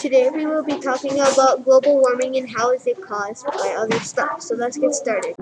Today we will be talking about global warming and how is it caused by other stuff. So let's get started.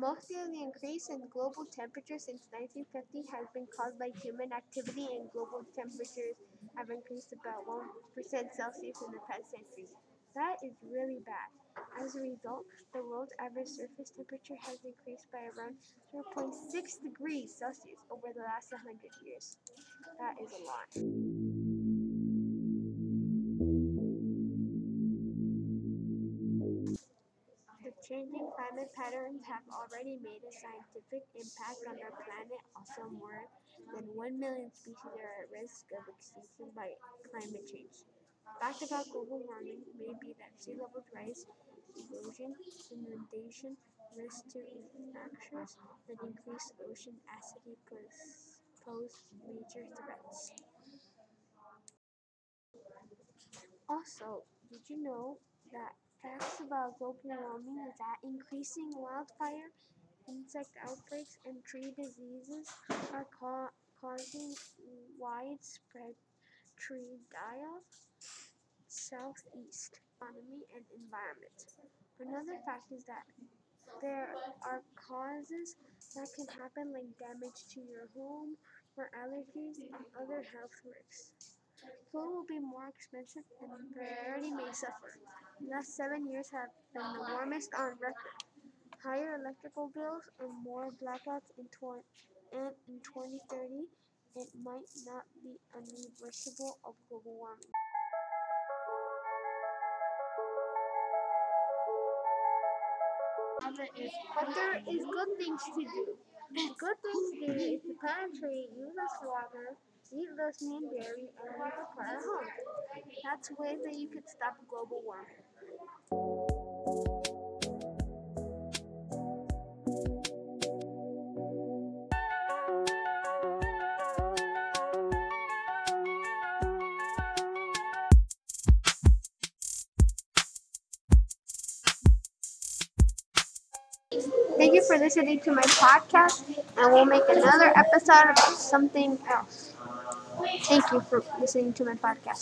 Most of the increase in global temperature since 1950 has been caused by human activity, and global temperatures have increased about 1% Celsius in the past century. That is really bad. As a result, the world's average surface temperature has increased by around 0.6 degrees Celsius over the last 100 years. That is a lot. Changing climate patterns have already made a scientific impact on our planet. Also, more than 1 million species are at risk of extinction by climate change. Fact about global warming may be that sea levels rise, erosion, inundation, risk to fractures, and increased ocean acidity pose, major threats. Also, did you know about global warming is that increasing wildfire, insect outbreaks, and tree diseases are ca- causing widespread tree die-off southeast economy and environment. Another fact is that there are causes that can happen like damage to your home or allergies and other health risks. Food will be more expensive and the priority may suffer. The last seven years have been the warmest on record. Higher electrical bills and more blackouts in tw- and in 2030 it might not be unreversible of global warming. But there is good things to do. Good things to do is to plant a tree, use less water, eat less and dairy, and leave a car at home. That's ways that you could stop global warming. Thank you for listening to my podcast, and we'll make another episode about something else. Thank you for listening to my podcast.